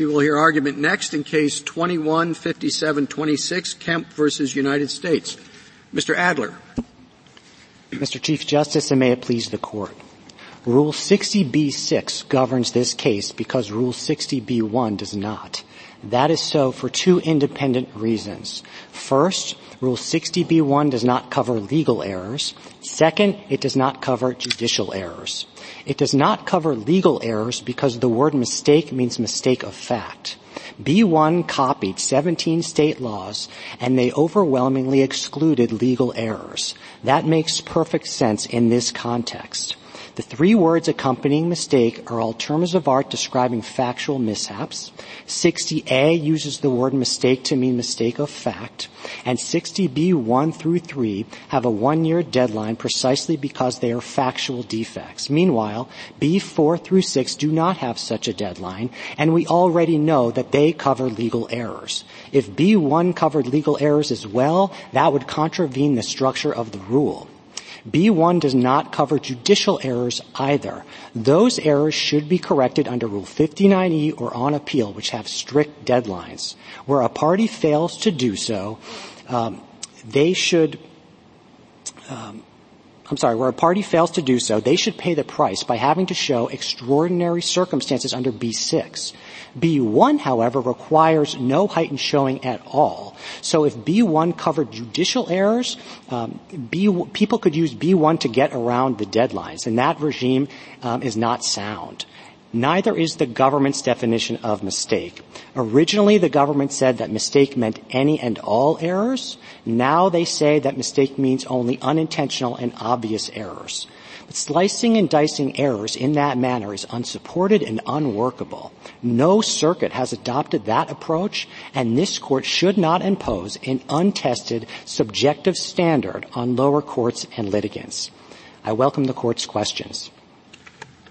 We will hear argument next in case 215726, Kemp versus United States. Mr. Adler. Mr. Chief Justice, and may it please the court. Rule 60b-6 governs this case because Rule 60b-1 does not. That is so for two independent reasons. First, Rule 60b-1 does not cover legal errors. Second, it does not cover judicial errors. It does not cover legal errors because the word mistake means mistake of fact. B1 copied 17 state laws and they overwhelmingly excluded legal errors. That makes perfect sense in this context. The three words accompanying mistake are all terms of art describing factual mishaps. 60A uses the word mistake to mean mistake of fact. And 60B 1 through 3 have a one year deadline precisely because they are factual defects. Meanwhile, B 4 through 6 do not have such a deadline and we already know that they cover legal errors. If B1 covered legal errors as well, that would contravene the structure of the rule. B1 does not cover judicial errors either. Those errors should be corrected under Rule 59E or on appeal, which have strict deadlines. Where a party fails to do so, um, they should um, I'm sorry, where a party fails to do so, they should pay the price by having to show extraordinary circumstances under B6. B1, however, requires no heightened showing at all. So if B1 covered judicial errors, um, B, people could use B1 to get around the deadlines, and that regime um, is not sound. Neither is the government's definition of mistake. Originally, the government said that mistake meant any and all errors. Now they say that mistake means only unintentional and obvious errors. But slicing and dicing errors in that manner is unsupported and unworkable. No circuit has adopted that approach, and this court should not impose an untested subjective standard on lower courts and litigants. I welcome the court's questions.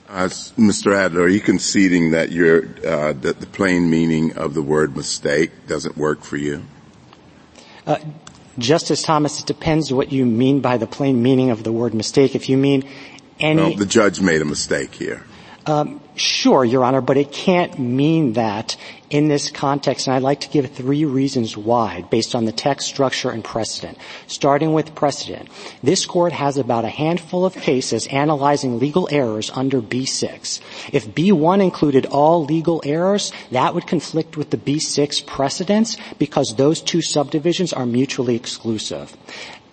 Uh, Mr. Adler, are you conceding that, uh, that the plain meaning of the word mistake doesn't work for you? Uh, Justice Thomas, it depends what you mean by the plain meaning of the word mistake. If you mean any... Well, the judge made a mistake here. Um, sure, Your Honor, but it can't mean that in this context, and I'd like to give three reasons why, based on the text, structure, and precedent. Starting with precedent. This court has about a handful of cases analyzing legal errors under B6. If B1 included all legal errors, that would conflict with the B6 precedents because those two subdivisions are mutually exclusive.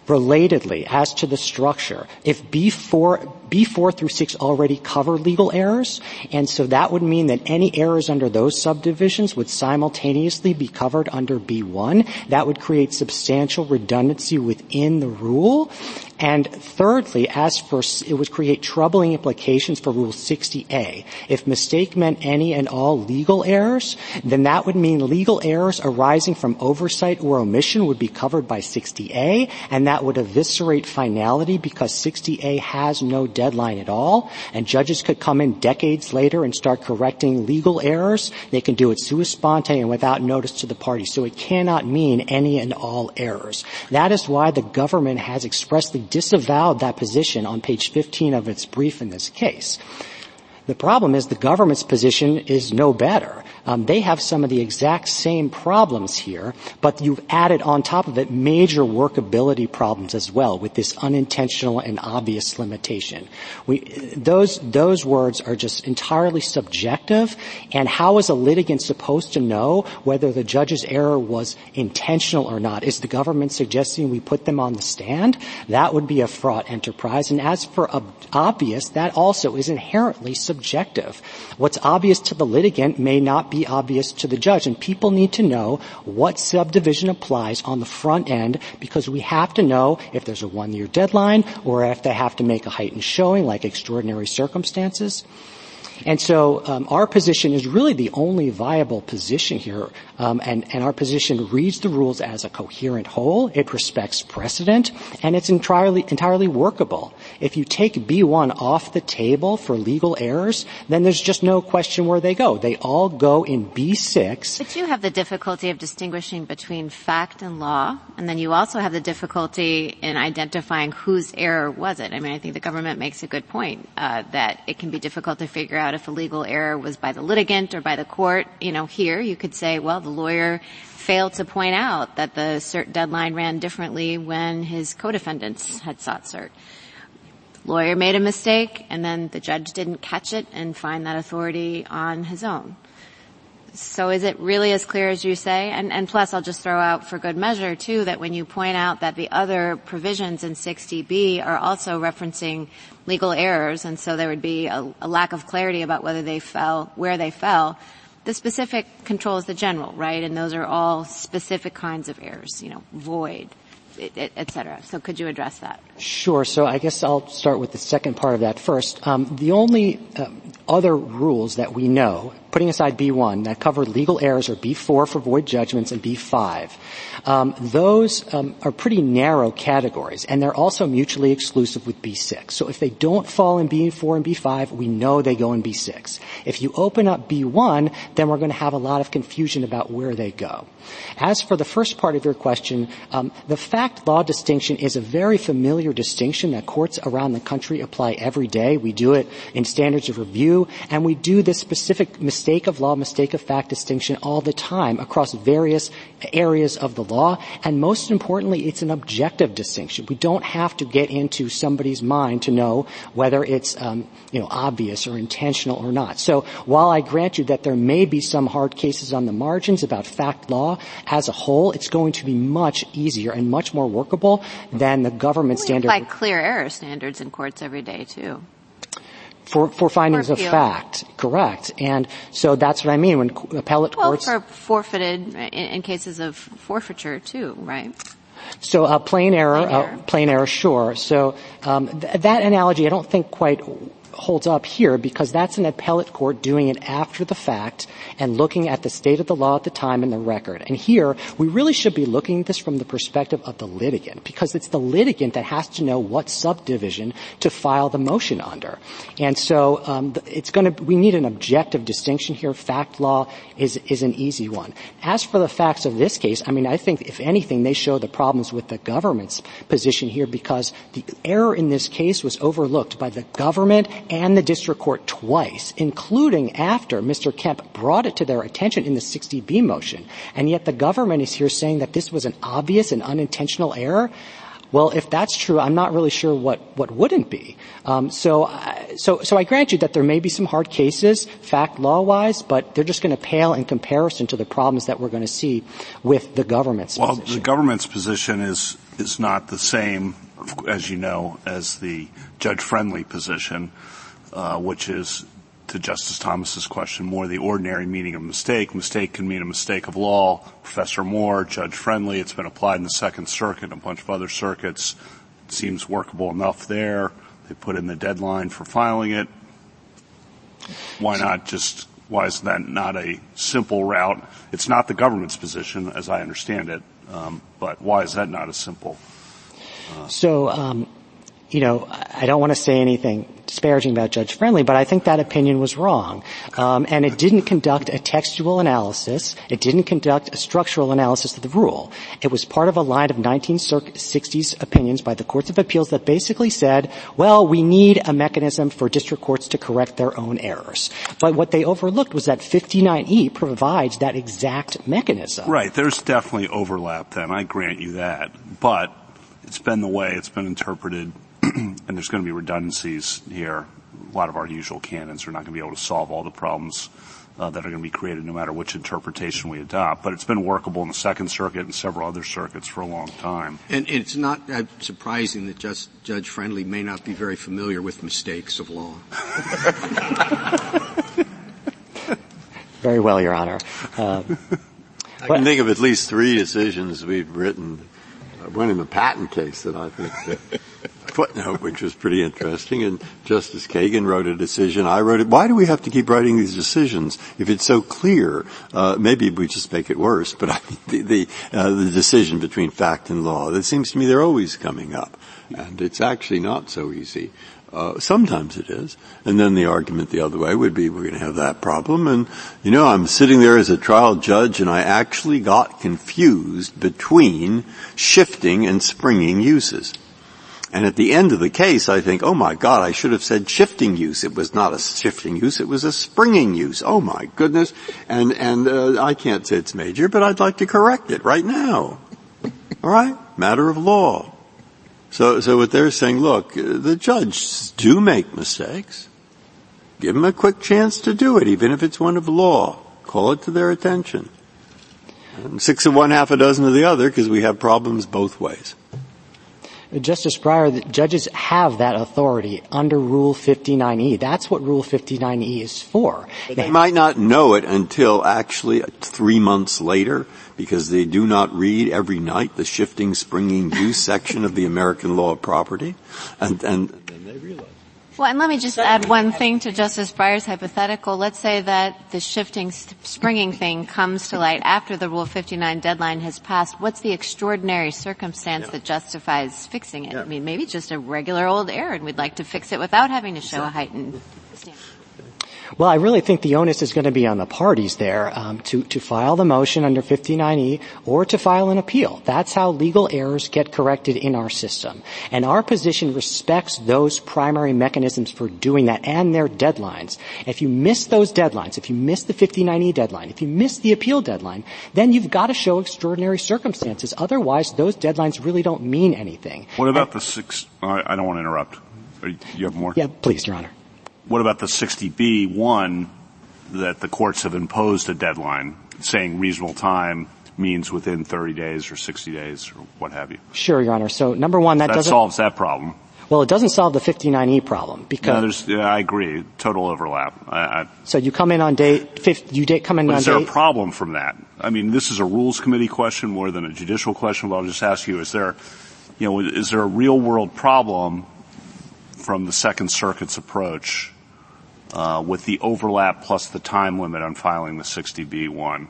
Relatedly, as to the structure, if B4, B4 through 6 already cover legal errors, and so that would mean that any errors under those subdivisions would simultaneously be covered under B1. That would create substantial redundancy within the rule, and thirdly, as for, it would create troubling implications for Rule 60A. If mistake meant any and all legal errors, then that would mean legal errors arising from oversight or omission would be covered by 60A, and that would eviscerate finality because 60A has no deadline at all, and judges could come in decades later and start correcting legal errors. They can do it sua sponte and without notice to the party. So it cannot mean any and all errors. That is why the government has expressly disavowed that position on page 15 of its brief in this case. The problem is the government's position is no better. Um, they have some of the exact same problems here, but you've added on top of it major workability problems as well with this unintentional and obvious limitation. We, those, those words are just entirely subjective, and how is a litigant supposed to know whether the judge's error was intentional or not? Is the government suggesting we put them on the stand? That would be a fraught enterprise, and as for obvious, that also is inherently subjective. What's obvious to the litigant may not be be obvious to the judge. And people need to know what subdivision applies on the front end because we have to know if there's a one year deadline or if they have to make a heightened showing like extraordinary circumstances. And so um, our position is really the only viable position here, um, and, and our position reads the rules as a coherent whole. It respects precedent, and it's entirely entirely workable. If you take B1 off the table for legal errors, then there's just no question where they go. They all go in B6. But you have the difficulty of distinguishing between fact and law, and then you also have the difficulty in identifying whose error was it. I mean, I think the government makes a good point uh, that it can be difficult to figure out if a legal error was by the litigant or by the court. You know, here you could say, well, the lawyer failed to point out that the cert deadline ran differently when his co-defendants had sought cert. Lawyer made a mistake and then the judge didn't catch it and find that authority on his own. So is it really as clear as you say? And, and plus I'll just throw out for good measure too that when you point out that the other provisions in 60B are also referencing legal errors and so there would be a, a lack of clarity about whether they fell, where they fell, the specific controls the general, right? And those are all specific kinds of errors, you know, void, et cetera. So could you address that? Sure. So I guess I'll start with the second part of that first. Um, the only uh, other rules that we know, putting aside B1, that cover legal errors are B4 for void judgments and B5. Um, those um, are pretty narrow categories, and they're also mutually exclusive with B6. So if they don't fall in B4 and B5, we know they go in B6. If you open up B1, then we're going to have a lot of confusion about where they go. As for the first part of your question, um, the fact-law distinction is a very familiar distinction that courts around the country apply every day. We do it in standards of review, and we do this specific mistake of law, mistake of fact distinction all the time across various areas of the law. And most importantly, it's an objective distinction. We don't have to get into somebody's mind to know whether it's um, you know obvious or intentional or not. So while I grant you that there may be some hard cases on the margins about fact law, as a whole, it's going to be much easier and much more workable than the government we standard. Like clear error standards in courts every day too. For, for findings of fact, correct. And so that's what I mean when appellate well, courts. Well, for forfeited in, in, cases of forfeiture too, right? So uh, plain error, plain error, uh, plain error, sure. So um, th- that analogy, I don't think quite holds up here because that's an appellate court doing it after the fact and looking at the state of the law at the time and the record. And here, we really should be looking at this from the perspective of the litigant because it's the litigant that has to know what subdivision to file the motion under. And so um, it's going to, we need an objective distinction here. Fact law is, is an easy one. As for the facts of this case, I mean, I think if anything, they show the problems with the government's position here because the error in this case was overlooked by the government and the district court twice, including after Mr. Kemp brought it to their attention in the 60B motion. And yet the government is here saying that this was an obvious and unintentional error. Well, if that's true, I'm not really sure what, what wouldn't be. Um, so, uh, so, so I grant you that there may be some hard cases, fact law-wise, but they're just going to pale in comparison to the problems that we're going to see with the government's well, position. the government's position is is not the same, as you know, as the Judge Friendly position which is to Justice Thomas's question, more the ordinary meaning of mistake. Mistake can mean a mistake of law. Professor Moore, Judge Friendly, it's been applied in the Second Circuit and a bunch of other circuits. It seems workable enough there. They put in the deadline for filing it. Why not just, why is that not a simple route? It's not the government's position, as I understand it, um, but why is that not a simple? Uh, so, um, you know, I don't want to say anything disparaging about Judge Friendly, but I think that opinion was wrong. Um, and it didn't conduct a textual analysis. It didn't conduct a structural analysis of the rule. It was part of a line of 1960s opinions by the courts of appeals that basically said, well, we need a mechanism for district courts to correct their own errors. But what they overlooked was that 59E provides that exact mechanism. Right. There's definitely overlap then. I grant you that. But it's been the way it's been interpreted there's going to be redundancies here. A lot of our usual canons are not going to be able to solve all the problems uh, that are going to be created no matter which interpretation we adopt. But it's been workable in the Second Circuit and several other circuits for a long time. And it's not uh, surprising that just, Judge Friendly may not be very familiar with mistakes of law. very well, Your Honor. Uh, I can think of at least three decisions we've written. One in the patent case that I think footnote, which was pretty interesting. And Justice Kagan wrote a decision. I wrote it. Why do we have to keep writing these decisions if it's so clear? Uh, maybe we just make it worse. But I the the, uh, the decision between fact and law. It seems to me they're always coming up, and it's actually not so easy. Uh, sometimes it is. And then the argument the other way would be we're going to have that problem. And, you know, I'm sitting there as a trial judge and I actually got confused between shifting and springing uses. And at the end of the case, I think, oh my God, I should have said shifting use. It was not a shifting use, it was a springing use. Oh my goodness. And, and, uh, I can't say it's major, but I'd like to correct it right now. All right? Matter of law. So, so what they're saying, look, the judges do make mistakes. Give them a quick chance to do it, even if it's one of law. Call it to their attention. Six of one, half a dozen of the other, because we have problems both ways. Justice Breyer, the judges have that authority under Rule 59E. That's what Rule 59E is for. But they might not know it until actually three months later because they do not read every night the shifting, springing use section of the American law of property. And, and. Well, and let me just add one thing to Justice Breyer's hypothetical. Let's say that the shifting, springing thing comes to light after the Rule 59 deadline has passed. What's the extraordinary circumstance yeah. that justifies fixing it? Yeah. I mean, maybe just a regular old error and we'd like to fix it without having to show a heightened standard. Well, I really think the onus is going to be on the parties there um, to to file the motion under 59E or to file an appeal. That's how legal errors get corrected in our system, and our position respects those primary mechanisms for doing that and their deadlines. If you miss those deadlines, if you miss the 59E deadline, if you miss the appeal deadline, then you've got to show extraordinary circumstances. Otherwise, those deadlines really don't mean anything. What about and, the six? I don't want to interrupt. You have more? Yeah, please, Your Honor. What about the 60B1 that the courts have imposed a deadline saying reasonable time means within 30 days or 60 days or what have you? Sure, Your Honor. So number one, that, that doesn't... solves that problem. Well, it doesn't solve the 59E problem because. No, yeah, I agree. Total overlap. I, I, so you come in on date, fifth, you come in but on is there a problem from that? I mean, this is a rules committee question more than a judicial question, but I'll just ask you, is there, you know, is there a real world problem from the Second Circuit's approach uh, with the overlap plus the time limit on filing the 60B1?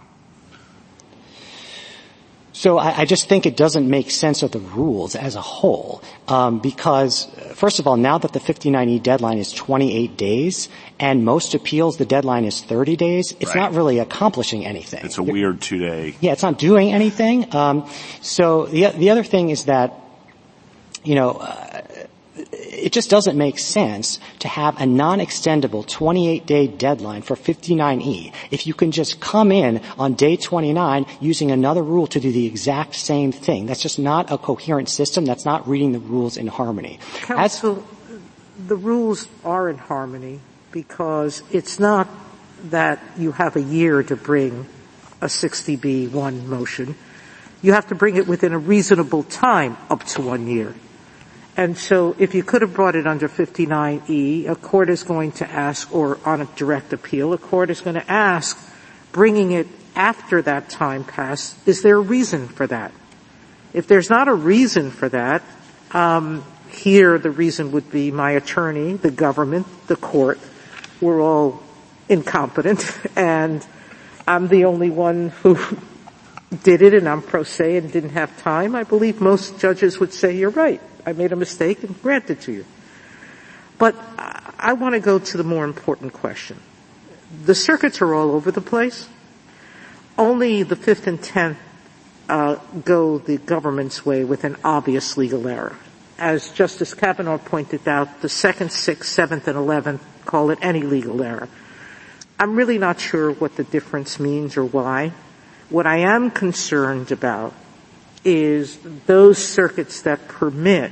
So I, I, just think it doesn't make sense of the rules as a whole, um, because first of all, now that the 59E deadline is 28 days, and most appeals the deadline is 30 days, it's right. not really accomplishing anything. It's a weird two day. Yeah, it's not doing anything. Um, so the the other thing is that, you know. Uh, it just doesn't make sense to have a non-extendable 28-day deadline for 59E if you can just come in on day 29 using another rule to do the exact same thing. That's just not a coherent system. That's not reading the rules in harmony. Counsel, As, the rules are in harmony because it's not that you have a year to bring a 60B1 motion. You have to bring it within a reasonable time up to one year. And so if you could have brought it under 59E, a court is going to ask, or on a direct appeal, a court is going to ask, bringing it after that time passed, is there a reason for that? If there's not a reason for that, um, here the reason would be my attorney, the government, the court, we're all incompetent, and I'm the only one who did it, and I'm pro se and didn't have time. I believe most judges would say you're right. I made a mistake and grant it to you. But I want to go to the more important question. The circuits are all over the place. Only the fifth and tenth uh, go the government's way with an obvious legal error. As Justice Kavanaugh pointed out, the second, sixth, seventh, and eleventh call it any legal error. I'm really not sure what the difference means or why. What I am concerned about is those circuits that permit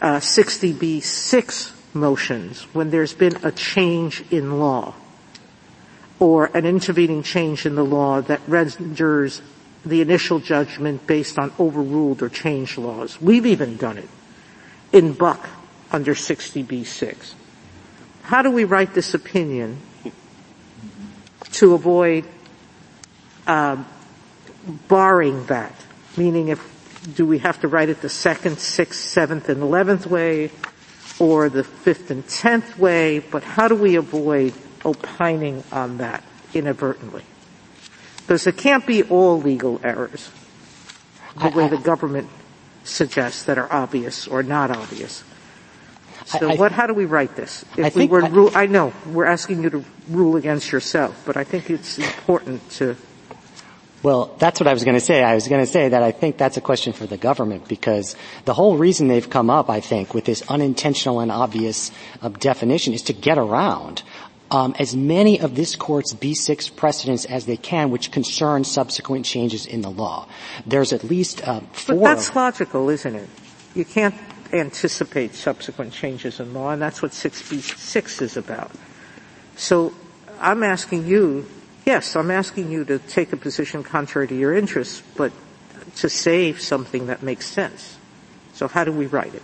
uh, 60B6 motions when there's been a change in law or an intervening change in the law that renders the initial judgment based on overruled or changed laws. We've even done it in Buck under 60B6. How do we write this opinion to avoid uh, barring that? Meaning if, do we have to write it the second, sixth, seventh, and eleventh way, or the fifth and tenth way, but how do we avoid opining on that inadvertently? Because it can't be all legal errors, the way the government suggests that are obvious or not obvious. So I, what, how do we write this? If I we were rule, I know we're asking you to rule against yourself, but I think it's important to Well, that's what I was going to say. I was going to say that I think that's a question for the government because the whole reason they've come up, I think, with this unintentional and obvious uh, definition is to get around um, as many of this court's B6 precedents as they can, which concern subsequent changes in the law. There's at least uh, four. But that's logical, isn't it? You can't anticipate subsequent changes in law, and that's what 6B6 is about. So I'm asking you, yes, I'm asking you to take a position contrary to your interests, but to save something that makes sense. So how do we write it?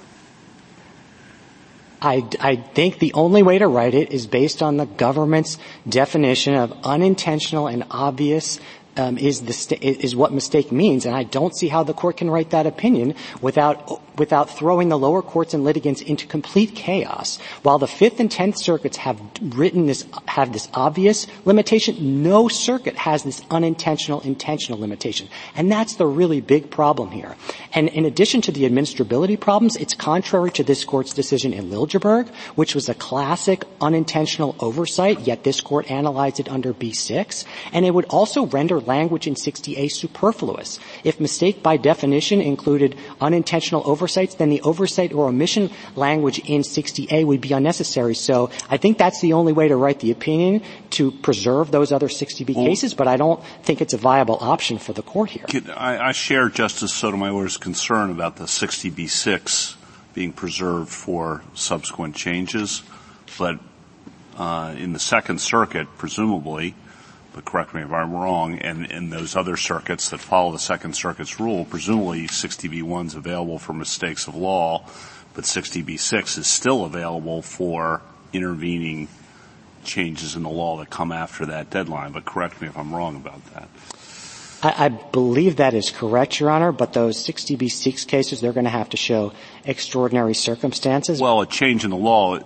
I, I, think the only way to write it is based on the government's definition of unintentional and obvious Um, is, the, is what mistake means, and I don't see how the court can write that opinion without without throwing the lower courts and litigants into complete chaos. While the Fifth and Tenth Circuits have written this, have this obvious limitation, no circuit has this unintentional, intentional limitation. And that's the really big problem here. And in addition to the administrability problems, it's contrary to this court's decision in Liljeberg, which was a classic unintentional oversight, yet this court analyzed it under B6. And it would also render language in 60A superfluous. If mistake by definition included unintentional oversights, then the oversight or omission language in 60A would be unnecessary. So I think that's the only way to write the opinion to preserve those other 60B well, cases, but I don't think it's a viable option for the court here. I, I share Justice Sotomayor's concern about the 60B6 being preserved for subsequent changes, but uh, in the Second Circuit, presumably, but correct me if I'm wrong, and in those other circuits that follow the Second Circuit's rule, presumably 60B1 is available for mistakes of law, but 60B6 is still available for intervening changes in the law that come after that deadline. But correct me if I'm wrong about that. I, I believe that is correct, Your Honor, but those 60B6 cases, they're going to have to show extraordinary circumstances. Well, a change in the law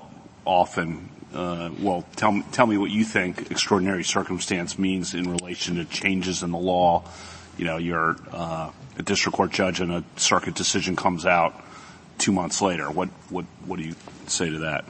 often uh, well, tell, tell me what you think extraordinary circumstance means in relation to changes in the law. You know, you're uh, a district court judge and a circuit decision comes out two months later. What, what, what do you say to that?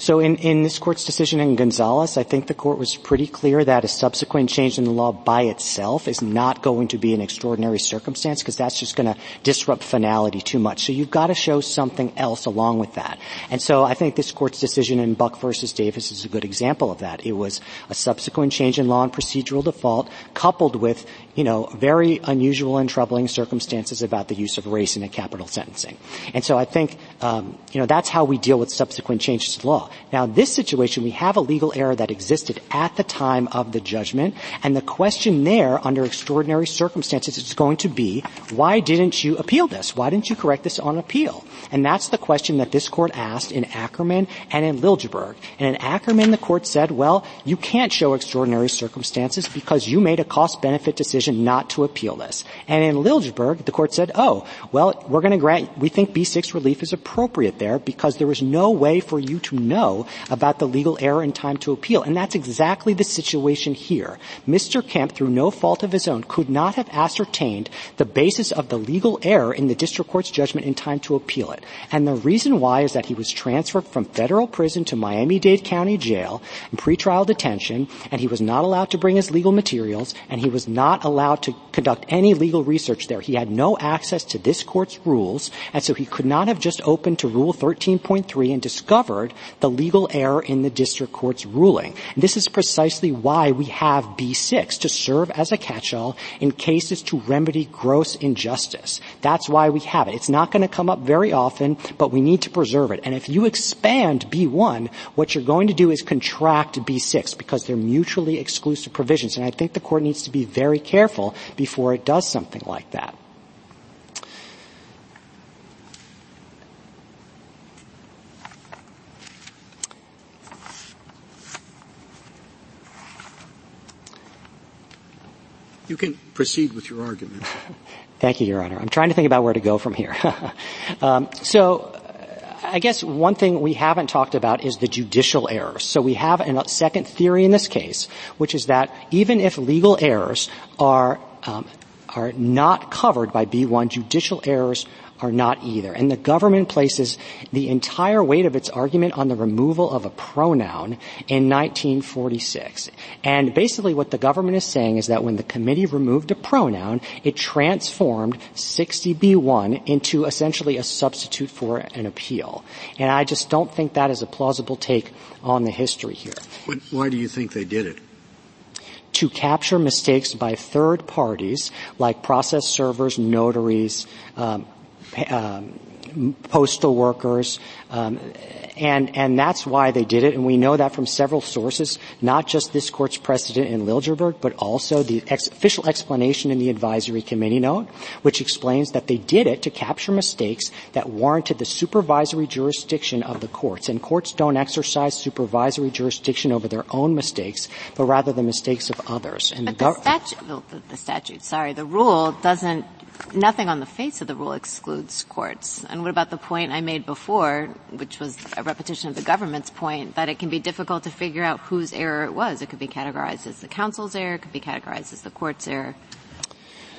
So in, in this court's decision in Gonzalez, I think the court was pretty clear that a subsequent change in the law by itself is not going to be an extraordinary circumstance because that's just going to disrupt finality too much. So you've got to show something else along with that. And so I think this court's decision in Buck versus Davis is a good example of that. It was a subsequent change in law and procedural default coupled with you know, very unusual and troubling circumstances about the use of race in a capital sentencing. And so I think, um, you know, that's how we deal with subsequent changes to law. Now, in this situation, we have a legal error that existed at the time of the judgment, and the question there, under extraordinary circumstances, is going to be, why didn't you appeal this? Why didn't you correct this on appeal? And that's the question that this court asked in Ackermann and in Liljeberg. And in Ackermann, the court said, well, you can't show extraordinary circumstances because you made a cost-benefit decision decision not to appeal this. And in Liljeberg, the court said, oh, well, we're going to grant, we think B6 relief is appropriate there because there was no way for you to know about the legal error in time to appeal. And that's exactly the situation here. Mr. Kemp, through no fault of his own, could not have ascertained the basis of the legal error in the district court's judgment in time to appeal it. And the reason why is that he was transferred from federal prison to Miami-Dade County Jail in pretrial detention, and he was not allowed to bring his legal materials, and he was not allowed allowed to conduct any legal research there. He had no access to this court's rules, and so he could not have just opened to Rule 13.3 and discovered the legal error in the district court's ruling. And this is precisely why we have B6 to serve as a catch-all in cases to remedy gross injustice. That's why we have it. It's not going to come up very often, but we need to preserve it. And if you expand B1, what you're going to do is contract B6 because they're mutually exclusive provisions. And I think the court needs to be very careful careful before it does something like that. You can proceed with your argument. Thank you, Your Honor. I'm trying to think about where to go from here. um, so, I guess one thing we haven't talked about is the judicial errors. So we have a second theory in this case, which is that even if legal errors are um, are not covered by B1, judicial errors are not either. And the government places the entire weight of its argument on the removal of a pronoun in 1946. And basically what the government is saying is that when the committee removed a pronoun, it transformed 60B1 into essentially a substitute for an appeal. And I just don't think that is a plausible take on the history here. Why do you think they did it? to capture mistakes by third parties like process servers, notaries, um, um, postal workers, um, and, and that's why they did it. And we know that from several sources, not just this court's precedent in Liljeberg, but also the ex- official explanation in the advisory committee note, which explains that they did it to capture mistakes that warranted the supervisory jurisdiction of the courts. And courts don't exercise supervisory jurisdiction over their own mistakes, but rather the mistakes of others. And but the, gov- statute, the, the statute, sorry, the rule doesn't nothing on the face of the rule excludes courts. And what about the point I made before, which was a repetition of the government's point, that it can be difficult to figure out whose error it was. It could be categorized as the counsel's error, it could be categorized as the court's error.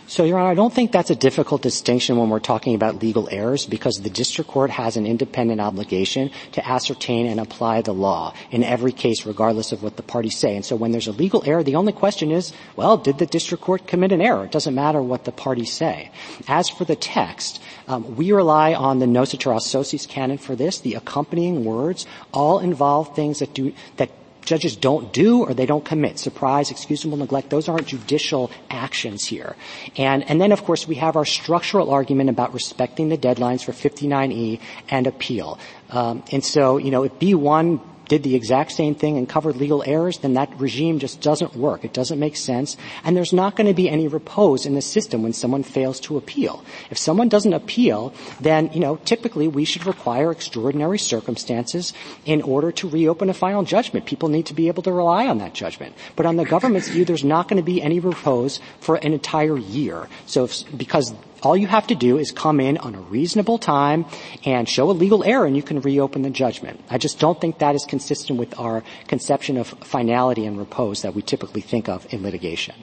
So, Your Honor, I don't think that's a difficult distinction when we're talking about legal errors because the district court has an independent obligation to ascertain and apply the law in every case regardless of what the parties say. And so when there's a legal error, the only question is, well, did the district court commit an error? It doesn't matter what the parties say. As for the text, um, we rely on the noscitur a sociis canon for this. The accompanying words all involve things that do, that judges don't do or they don't commit. Surprise, excusable neglect, those aren't judicial actions here. And, and then of course we have our structural argument about respecting the deadlines for 59E and appeal. Um, and so, you know, if B1 did the exact same thing and covered legal errors, then that regime just doesn't work. It doesn't make sense. And there's not going to be any repose in the system when someone fails to appeal. If someone doesn't appeal, then, you know, typically we should require extraordinary circumstances in order to reopen a final judgment. People need to be able to rely on that judgment. But on the government's view, there's not going to be any repose for an entire year. So if, because all you have to do is come in on a reasonable time and show a legal error and you can reopen the judgment. I just don't think that is consistent with our conception of finality and repose that we typically think of in litigation.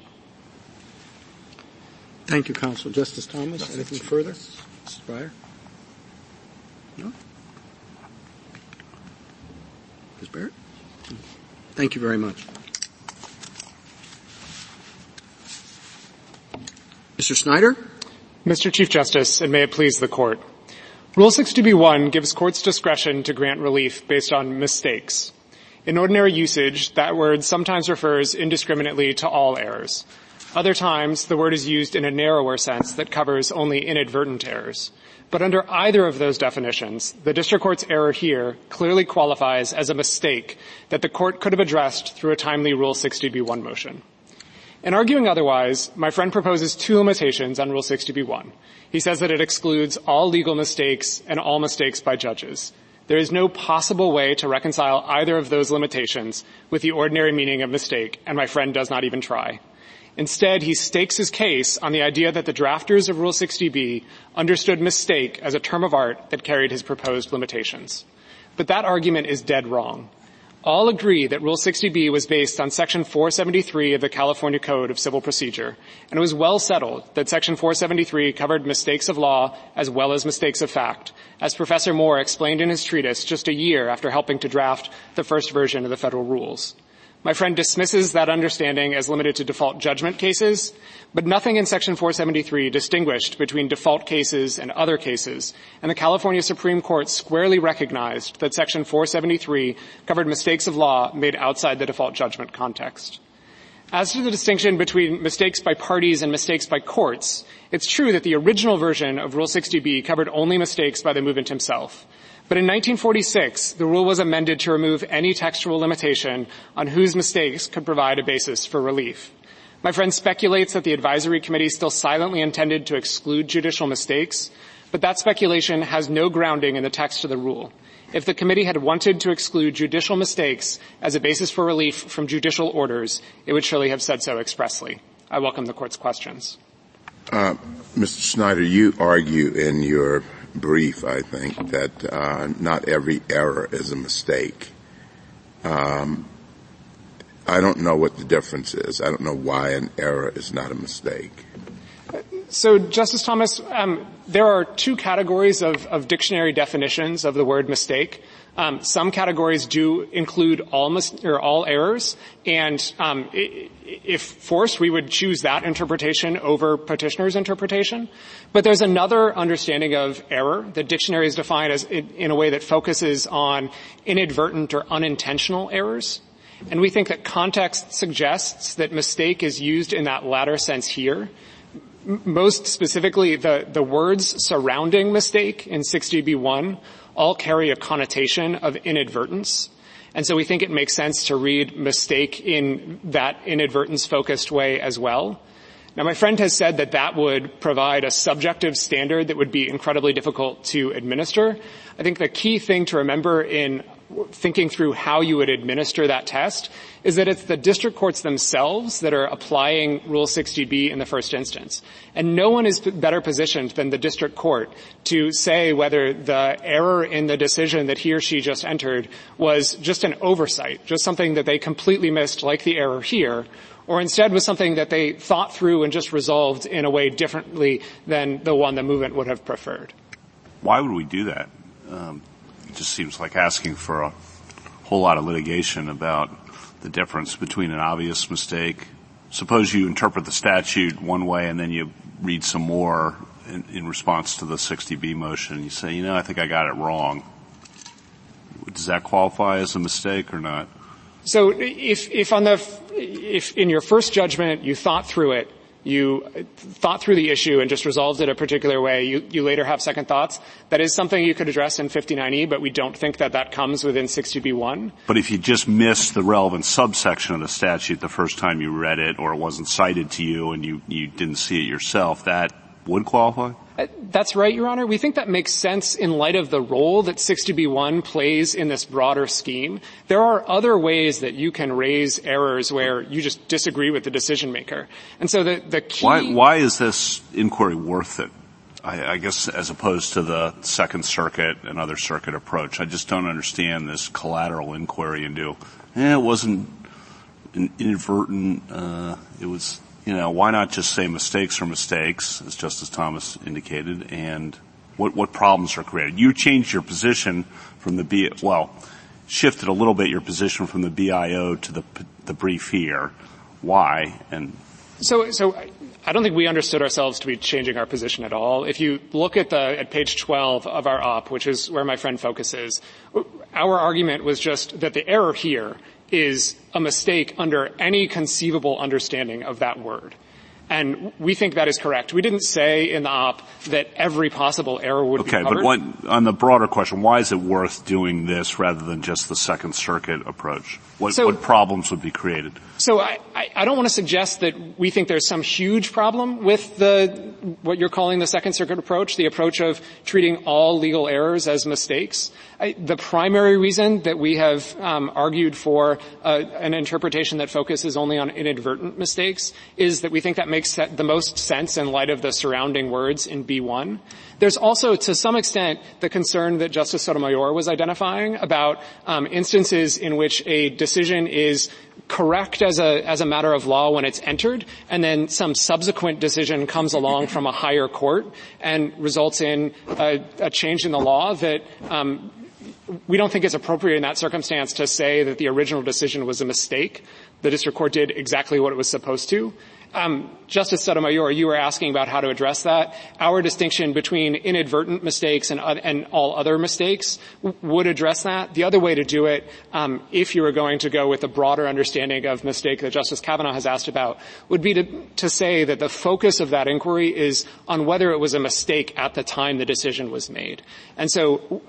Thank you, counsel. Justice Thomas, anything further? Mrs. Breyer? No? Ms. Barrett? Thank you very much. Mr. Snyder? Mr. Chief Justice, and may it please the court. Rule 60b1 gives courts discretion to grant relief based on mistakes. In ordinary usage, that word sometimes refers indiscriminately to all errors. Other times, the word is used in a narrower sense that covers only inadvertent errors. But under either of those definitions, the district court's error here clearly qualifies as a mistake that the court could have addressed through a timely Rule 60b1 motion. In arguing otherwise, my friend proposes two limitations on Rule 60b1. He says that it excludes all legal mistakes and all mistakes by judges. There is no possible way to reconcile either of those limitations with the ordinary meaning of mistake, and my friend does not even try. Instead, he stakes his case on the idea that the drafters of Rule 60b understood mistake as a term of art that carried his proposed limitations. But that argument is dead wrong all agree that Rule 60B was based on Section 473 of the California Code of Civil Procedure, and it was well settled that Section 473 covered mistakes of law as well as mistakes of fact, as Professor Moore explained in his treatise just a year after helping to draft the first version of the federal rules. My friend dismisses that understanding as limited to default judgment cases, but nothing in Section 473 distinguished between default cases and other cases, and the California Supreme Court squarely recognized that Section 473 covered mistakes of law made outside the default judgment context. As to the distinction between mistakes by parties and mistakes by courts, it's true that the original version of Rule 60B covered only mistakes by the movant himself. But in 1946, the rule was amended to remove any textual limitation on whose mistakes could provide a basis for relief. My friend speculates that the advisory committee still silently intended to exclude judicial mistakes, but that speculation has no grounding in the text of the rule. If the committee had wanted to exclude judicial mistakes as a basis for relief from judicial orders, it would surely have said so expressly. I welcome the court's questions. Uh, Mr. Snyder, you argue in your brief, I think, that uh, not every error is a mistake. Um, I don't know what the difference is. I don't know why an error is not a mistake. So, Justice Thomas, um, there are two categories of, of, dictionary definitions of the word mistake. Um, some categories do include all mis- or all errors, and um, if forced, we would choose that interpretation over petitioner's interpretation. But there's another understanding of error that dictionary is defined as in, a way that focuses on inadvertent or unintentional errors. And we think that context suggests that mistake is used in that latter sense here. most specifically, the, the words surrounding mistake in 60B1 all carry a connotation of inadvertence. And so we think it makes sense to read mistake in that inadvertence focused way as well. Now my friend has said that that would provide a subjective standard that would be incredibly difficult to administer. I think the key thing to remember in thinking through how you would administer that test is that it's the district courts themselves that are applying Rule 60B in the first instance. And no one is better positioned than the district court to say whether the error in the decision that he or she just entered was just an oversight, just something that they completely missed like the error here, or instead was something that they thought through and just resolved in a way differently than the one the movant would have preferred. Why would we do that? Um, just seems like asking for a whole lot of litigation about the difference between an obvious mistake. Suppose you interpret the statute one way and then you read some more in, in response to the 60B motion. You say, you know, I think I got it wrong. Does that qualify as a mistake or not? So if, if on the, if in your first judgment you thought through it you thought through the issue and just resolved it a particular way, you, you later have second thoughts. That is something you could address in 59E, but we don't think that that comes within 60B1. But if you just missed the relevant subsection of the statute the first time you read it, or it wasn't cited to you and you, you didn't see it yourself, that would qualify? Uh, that's right, Your Honor. We think that makes sense in light of the role that 60B1 plays in this broader scheme. There are other ways that you can raise errors where you just disagree with the decision maker. And so the, the key... Why, why is this inquiry worth it? I, I guess as opposed to the Second Circuit and other circuit approach. I just don't understand this collateral inquiry into, eh, it wasn't inadvertent, uh, it was you know, why not just say mistakes are mistakes, as Justice Thomas indicated, and what, what problems are created? You changed your position from the B, well, shifted a little bit your position from the BIO to the, the brief here. Why? And so, so I don't think we understood ourselves to be changing our position at all. If you look at the at page 12 of our op, which is where my friend focuses, our argument was just that the error here is a mistake under any conceivable understanding of that word. And we think that is correct. We didn't say in the op that every possible error would okay, be covered. Okay, but on the broader question, why is it worth doing this rather than just the Second Circuit approach? What, so, what problems would be created? So I, I, don't want to suggest that we think there's some huge problem with the what you're calling the Second Circuit approach, the approach of treating all legal errors as mistakes. I, the primary reason that we have um, argued for uh, an interpretation that focuses only on inadvertent mistakes is that we think that makes the most sense in light of the surrounding words in B1. There's also, to some extent, the concern that Justice Sotomayor was identifying about um, instances in which a decision is correct as a as a matter of law when it's entered, and then some subsequent decision comes along from a higher court and results in a, a change in the law that um, we don't think it's appropriate in that circumstance to say that the original decision was a mistake. The district court did exactly what it was supposed to. Um, Justice Sotomayor, you were asking about how to address that. Our distinction between inadvertent mistakes and, uh, and all other mistakes w- would address that. The other way to do it, um, if you were going to go with a broader understanding of mistake that Justice Kavanaugh has asked about, would be to, to say that the focus of that inquiry is on whether it was a mistake at the time the decision was made. And so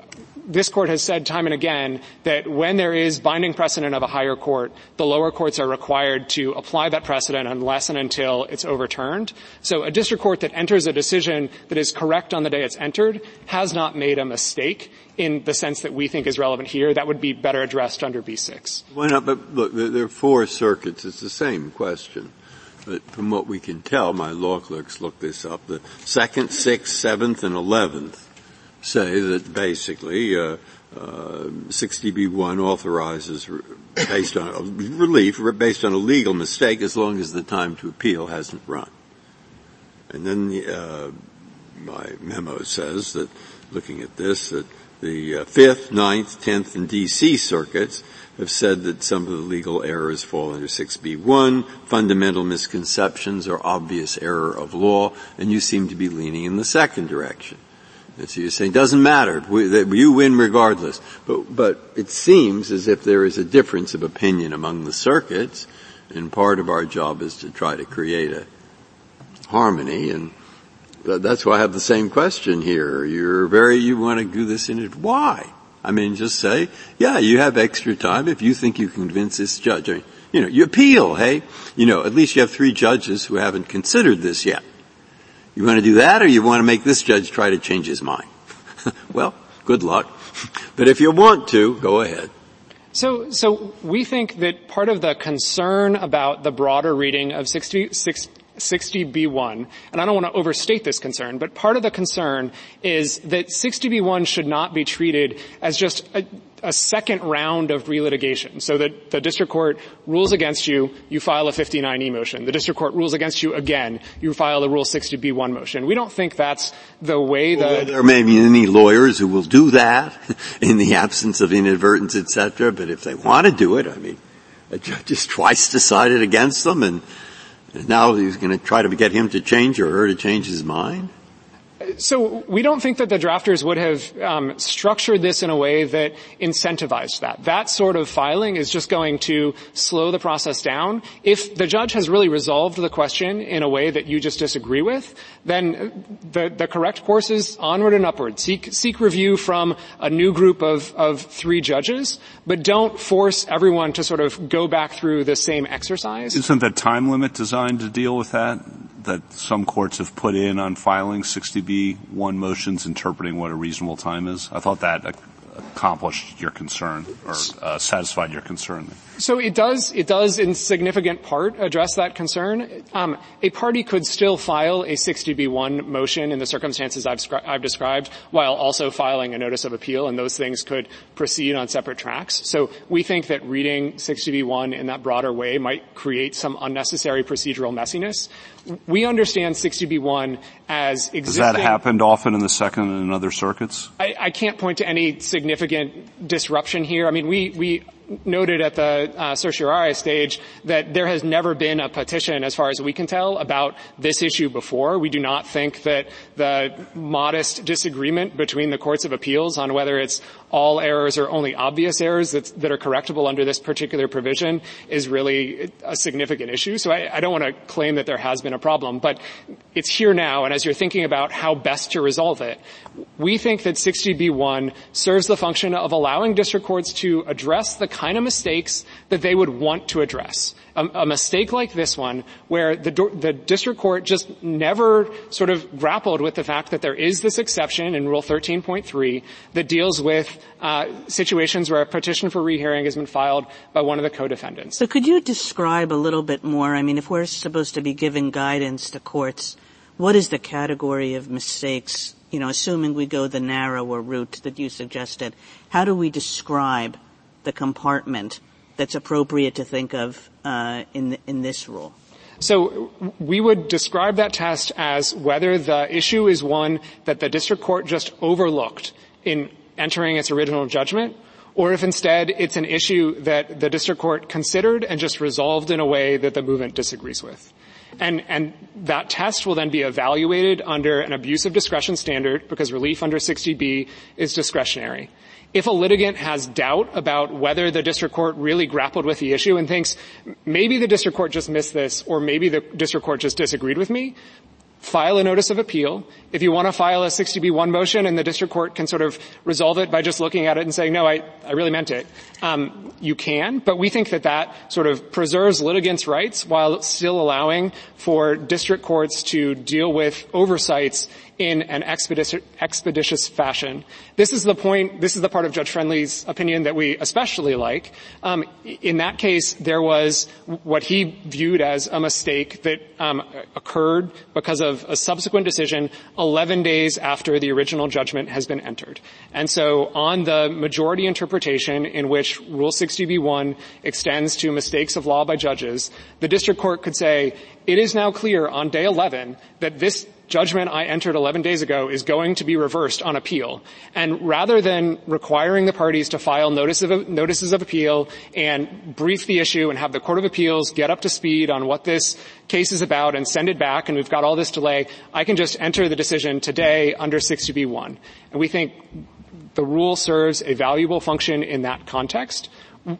this court has said time and again that when there is binding precedent of a higher court, the lower courts are required to apply that precedent unless and until it's overturned. So a district court that enters a decision that is correct on the day it's entered has not made a mistake in the sense that we think is relevant here. That would be better addressed under B6. Why not? But look, there are four circuits. It's the same question. But from what we can tell, my law clerks looked this up, the second, sixth, seventh, and eleventh say that basically uh, uh, 60b1 authorizes based on relief based on a legal mistake as long as the time to appeal hasn't run. And then uh, my memo says that, looking at this, that the uh, Fifth, Ninth, Tenth, and D.C. circuits have said that some of the legal errors fall under 6b1, fundamental misconceptions or obvious error of law, and you seem to be leaning in the second direction. So you're saying, it doesn't matter, we, you win regardless. But, but it seems as if there is a difference of opinion among the circuits, and part of our job is to try to create a harmony, and that's why I have the same question here. You're very, you want to do this in it. Why? I mean, just say, yeah, you have extra time if you think you can convince this judge. I mean, you know, you appeal, hey? You know, at least you have three judges who haven't considered this yet. You want to do that or you want to make this judge try to change his mind? well, good luck. But if you want to, go ahead. So, so we think that part of the concern about the broader reading of 60, 60B1, and I don't want to overstate this concern, but part of the concern is that 60B1 should not be treated as just a, a second round of relitigation. So that the district court rules against you, you file a 59E motion. The district court rules against you again, you file a Rule 60B1 motion. We don't think that's the way that... Well, there may be any lawyers who will do that in the absence of inadvertence, etc., but if they want to do it, I mean, a judge has twice decided against them and now he's going to try to get him to change or her to change his mind? So we don't think that the drafters would have um, structured this in a way that incentivized that. That sort of filing is just going to slow the process down. If the judge has really resolved the question in a way that you just disagree with, then the, the correct course is onward and upward. Seek, seek review from a new group of, of three judges, but don't force everyone to sort of go back through the same exercise. Isn't the time limit designed to deal with that? That some courts have put in on filing 60B1 motions interpreting what a reasonable time is? I thought that accomplished your concern or uh, satisfied your concern. So it does, it does in significant part address that concern. Um, a party could still file a 60B1 motion in the circumstances I've, I've, described while also filing a notice of appeal and those things could proceed on separate tracks. So we think that reading 60B1 in that broader way might create some unnecessary procedural messiness. We understand 60B1 as existing. Has that happened often in the second and in other circuits? I, I can't point to any significant disruption here. I mean, we, we noted at the uh, certiorari stage that there has never been a petition, as far as we can tell, about this issue before. We do not think that the modest disagreement between the courts of appeals on whether it's all errors or only obvious errors that, are correctable under this particular provision is really a significant issue. So I, I don't want to claim that there has been a problem, but it's here now, and as you're thinking about how best to resolve it, we think that 60B1 serves the function of allowing district courts to address the kind of mistakes that they would want to address. A, a mistake like this one, where the, the district court just never sort of grappled with the fact that there is this exception in Rule 13.3 that deals with uh, situations where a petition for rehearing has been filed by one of the co-defendants. So could you describe a little bit more? I mean, if we're supposed to be giving guidance to courts, what is the category of mistakes you know, assuming we go the narrower route that you suggested, how do we describe the compartment that's appropriate to think of uh, in in this rule? So we would describe that test as whether the issue is one that the district court just overlooked in entering its original judgment, or if instead it's an issue that the district court considered and just resolved in a way that the movant disagrees with. And, and that test will then be evaluated under an abuse of discretion standard because relief under 60B is discretionary. If a litigant has doubt about whether the district court really grappled with the issue and thinks maybe the district court just missed this or maybe the district court just disagreed with me, file a notice of appeal. If you want to file a 60B1 motion and the district court can sort of resolve it by just looking at it and saying, no, I, I really meant it, um, you can. But we think that that sort of preserves litigants' rights while still allowing for district courts to deal with oversights in an expeditious, fashion. This is the point, this is the part of Judge Friendly's opinion that we especially like. Um, in that case, there was what he viewed as a mistake that um, occurred because of a subsequent decision 11 days after the original judgment has been entered. And so on the majority interpretation in which Rule 60b1 extends to mistakes of law by judges, the district court could say, it is now clear on day 11 that this judgment I entered 11 days ago is going to be reversed on appeal. And rather than requiring the parties to file notice of, notices of appeal and brief the issue and have the Court of Appeals get up to speed on what this case is about and send it back and we've got all this delay, I can just enter the decision today under 60b1. And we think the rule serves a valuable function in that context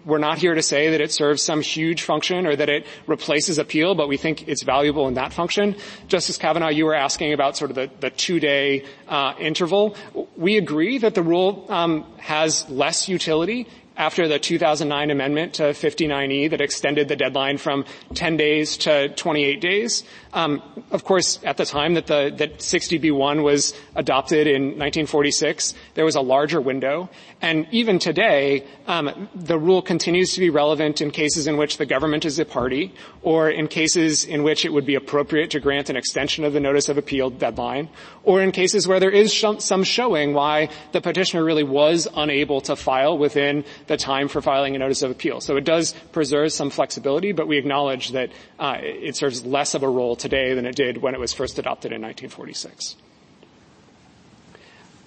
we're not here to say that it serves some huge function or that it replaces appeal, but we think it's valuable in that function. Justice Kavanaugh, you were asking about sort of the, the two-day uh, interval. We agree that the rule um, has less utility after the 2009 amendment to 59E that extended the deadline from 10 days to 28 days. Um, of course, at the time that the that 60B1 was adopted in 1946, there was a larger window, and even today, um, the rule continues to be relevant in cases in which the government is a party, or in cases in which it would be appropriate to grant an extension of the notice of appeal deadline, or in cases where there is sh- some showing why the petitioner really was unable to file within the time for filing a notice of appeal. So it does preserve some flexibility, but we acknowledge that uh, it serves less of a role today than it did when it was first adopted in 1946.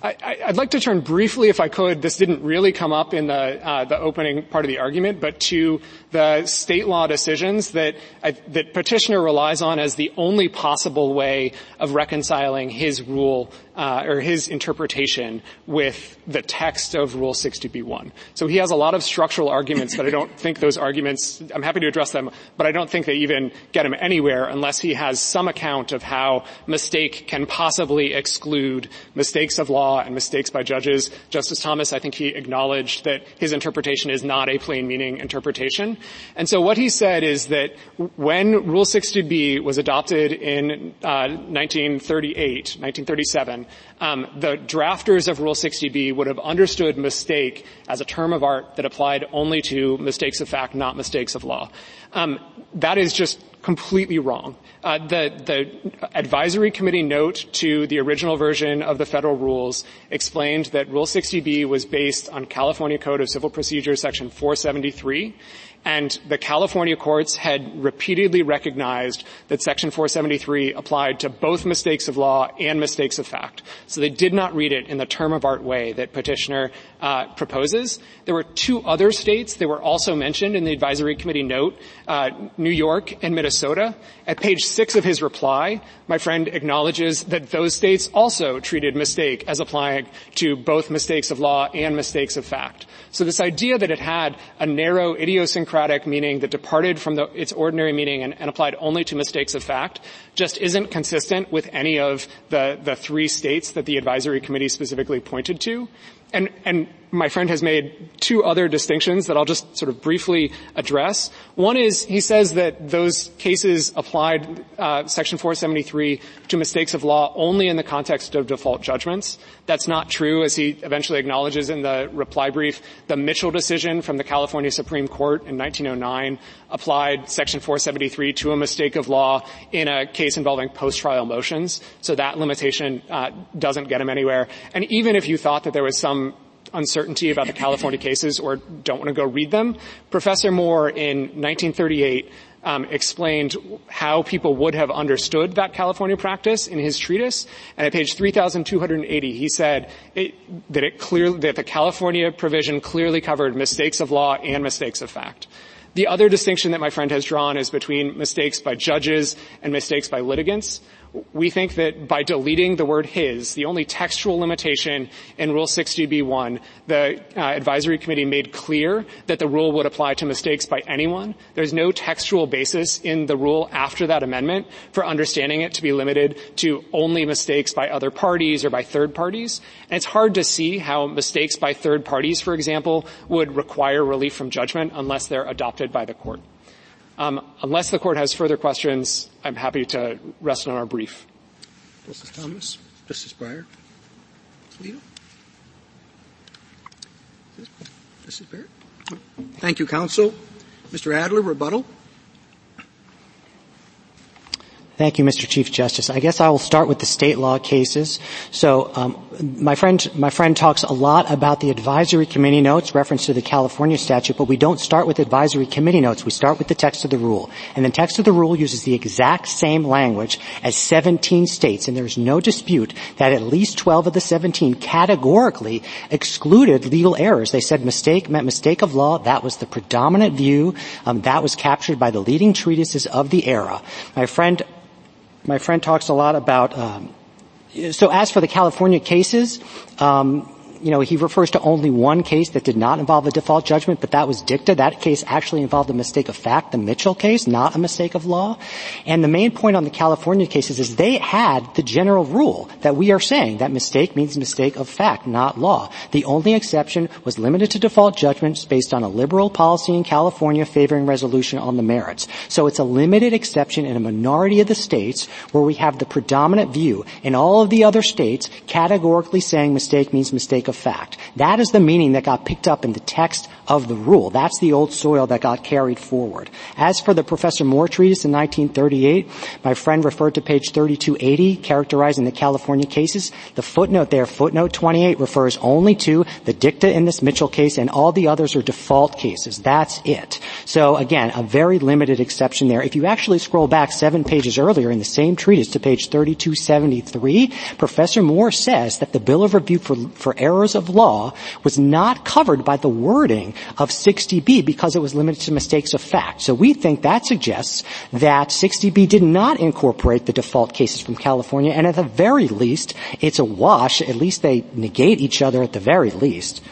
I, would like to turn briefly, if I could, this didn't really come up in the, uh, the opening part of the argument, but to the state law decisions that, uh, that petitioner relies on as the only possible way of reconciling his rule uh, or his interpretation with the text of Rule 60b1. So he has a lot of structural arguments, but I don't think those arguments, I'm happy to address them, but I don't think they even get him anywhere unless he has some account of how mistake can possibly exclude mistakes of law and mistakes by judges. Justice Thomas, I think he acknowledged that his interpretation is not a plain meaning interpretation. And so what he said is that when Rule 60b was adopted in uh, 1938, 1937, um, the drafters of Rule 60b would have understood mistake as a term of art that applied only to mistakes of fact, not mistakes of law. Um, that is just completely wrong. Uh, the, the advisory committee note to the original version of the federal rules explained that Rule 60b was based on California Code of Civil Procedure, Section 473, and the California courts had repeatedly recognized that Section 473 applied to both mistakes of law and mistakes of fact. So they did not read it in the term of art way that petitioner uh, proposes. There were two other states that were also mentioned in the advisory committee note, uh, New York and Minnesota. At page six of his reply, my friend acknowledges that those states also treated mistake as applying to both mistakes of law and mistakes of fact. So this idea that it had a narrow idiosyncratic meaning that departed from the, its ordinary meaning and, and, applied only to mistakes of fact just isn't consistent with any of the, the three states that the advisory committee specifically pointed to. And, and my friend has made two other distinctions that I'll just sort of briefly address. One is he says that those cases applied uh, Section 473 to mistakes of law only in the context of default judgments. That's not true, as he eventually acknowledges in the reply brief. The Mitchell decision from the California Supreme Court in 1909 applied Section 473 to a mistake of law in a case involving post-trial motions. So that limitation uh, doesn't get him anywhere. And even if you thought that there was some uncertainty about the California cases or don't want to go read them, Professor Moore in 1938 um, explained how people would have understood that California practice in his treatise. And at page 3,280, he said it, that it clearly that the California provision clearly covered mistakes of law and mistakes of fact. The other distinction that my friend has drawn is between mistakes by judges and mistakes by litigants we think that by deleting the word his, the only textual limitation in Rule 60b1, the uh, advisory committee made clear that the rule would apply to mistakes by anyone. There's no textual basis in the rule after that amendment for understanding it to be limited to only mistakes by other parties or by third parties. And it's hard to see how mistakes by third parties, for example, would require relief from judgment unless they're adopted by the court. Um, unless the court has further questions, I'm happy to rest on our brief. Justice Thomas? Justice Breyer? Alito? Justice Barrett? Thank you, counsel. Mr. Adler, rebuttal. Thank you, Mr. Chief Justice. I guess I will start with the state law cases. So um, my friend, my friend talks a lot about the advisory committee notes, reference to the California statute, but we don't start with advisory committee notes. We start with the text of the rule. And the text of the rule uses the exact same language as 17 states, and there's no dispute that at least 12 of the 17 categorically excluded legal errors. They said mistake meant mistake of law. That was the predominant view. Um, that was captured by the leading treatises of the era. My friend my friend talks a lot about. Um, so as for the California cases, um, you know, he refers to only one case that did not involve a default judgment, but that was dicta. That case actually involved a mistake of fact, the Mitchell case, not a mistake of law. And the main point on the California cases is they had the general rule that we are saying that mistake means mistake of fact, not law. The only exception was limited to default judgments based on a liberal policy in California favoring resolution on the merits. So it's a limited exception in a minority of the states where we have the predominant view in all of the other states categorically saying mistake means mistake fact. That is the meaning that got picked up in the text of the rule. That's the old soil that got carried forward. As for the Professor Moore treatise in 1938, my friend referred to page 3280 characterizing the California cases. The footnote there, footnote 28, refers only to the dicta in this Mitchell case and all the others are default cases. That's it. So again, a very limited exception there. If you actually scroll back seven pages earlier in the same treatise to page 3273, Professor Moore says that the Bill of Review for, for Errors of law was not covered by the wording of 60B because it was limited to mistakes of fact. So we think that suggests that 60B did not incorporate the default cases from California, and at the very least, it's a wash. At least they negate each other at the very least.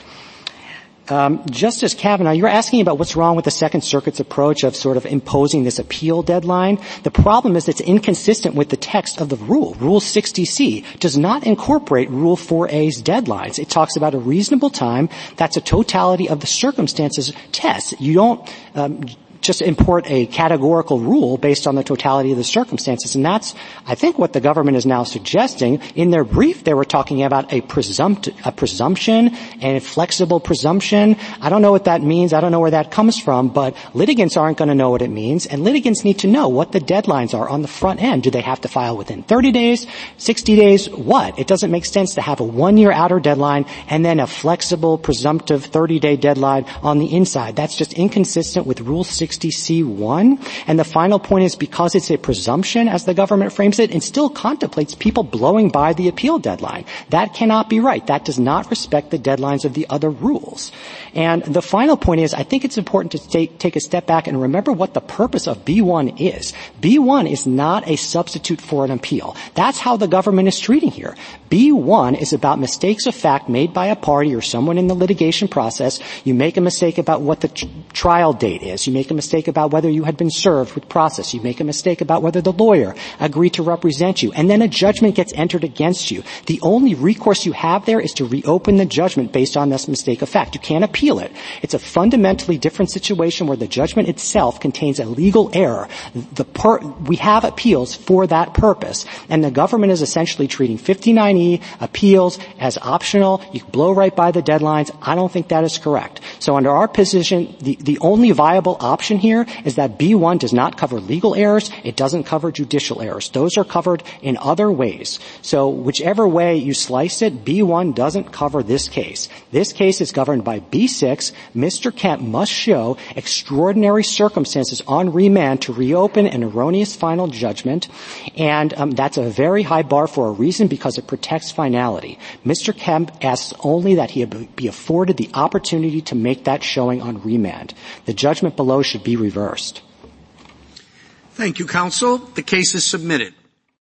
Um, Justice Kavanaugh, you're asking about what's wrong with the Second Circuit's approach of sort of imposing this appeal deadline. The problem is it's inconsistent with the text of the rule. Rule 60C does not incorporate Rule 4A's deadlines. It talks about a reasonable time. That's a totality of the circumstances test. You don't um, just import a categorical rule based on the totality of the circumstances. And that's, I think, what the government is now suggesting. In their brief, they were talking about a, presumpt- a presumption and a flexible presumption. I don't know what that means. I don't know where that comes from, but litigants aren't going to know what it means. And litigants need to know what the deadlines are on the front end. Do they have to file within 30 days, 60 days, what? It doesn't make sense to have a one-year outer deadline and then a flexible, presumptive 30-day deadline on the inside. That's just inconsistent with Rule 6 60C1. And the final point is because it's a presumption, as the government frames it, it still contemplates people blowing by the appeal deadline. That cannot be right. That does not respect the deadlines of the other rules. And the final point is I think it's important to take, take a step back and remember what the purpose of B1 is. B1 is not a substitute for an appeal. That's how the government is treating here. B1 is about mistakes of fact made by a party or someone in the litigation process. You make a mistake about what the trial date is. You make a mistake about whether you had been served with process. You make a mistake about whether the lawyer agreed to represent you. And then a judgment gets entered against you. The only recourse you have there is to reopen the judgment based on this mistake of fact. You can't appeal it. It's a fundamentally different situation where the judgment itself contains a legal error. Per- we have appeals for that purpose. And the government is essentially treating 59E appeals as optional. You blow right by the deadlines. I don't think that is correct. So under our position, the, the only viable option here is that B1 does not cover legal errors. It doesn't cover judicial errors. Those are covered in other ways. So whichever way you slice it, B1 doesn't cover this case. This case is governed by B6. Mr. Kemp must show extraordinary circumstances on remand to reopen an erroneous final judgment. And um, that's a very high bar for a reason because it protects finality. Mr. Kemp asks only that he be afforded the opportunity to make that showing on remand. The judgment below should be reversed. Thank you, counsel. The case is submitted.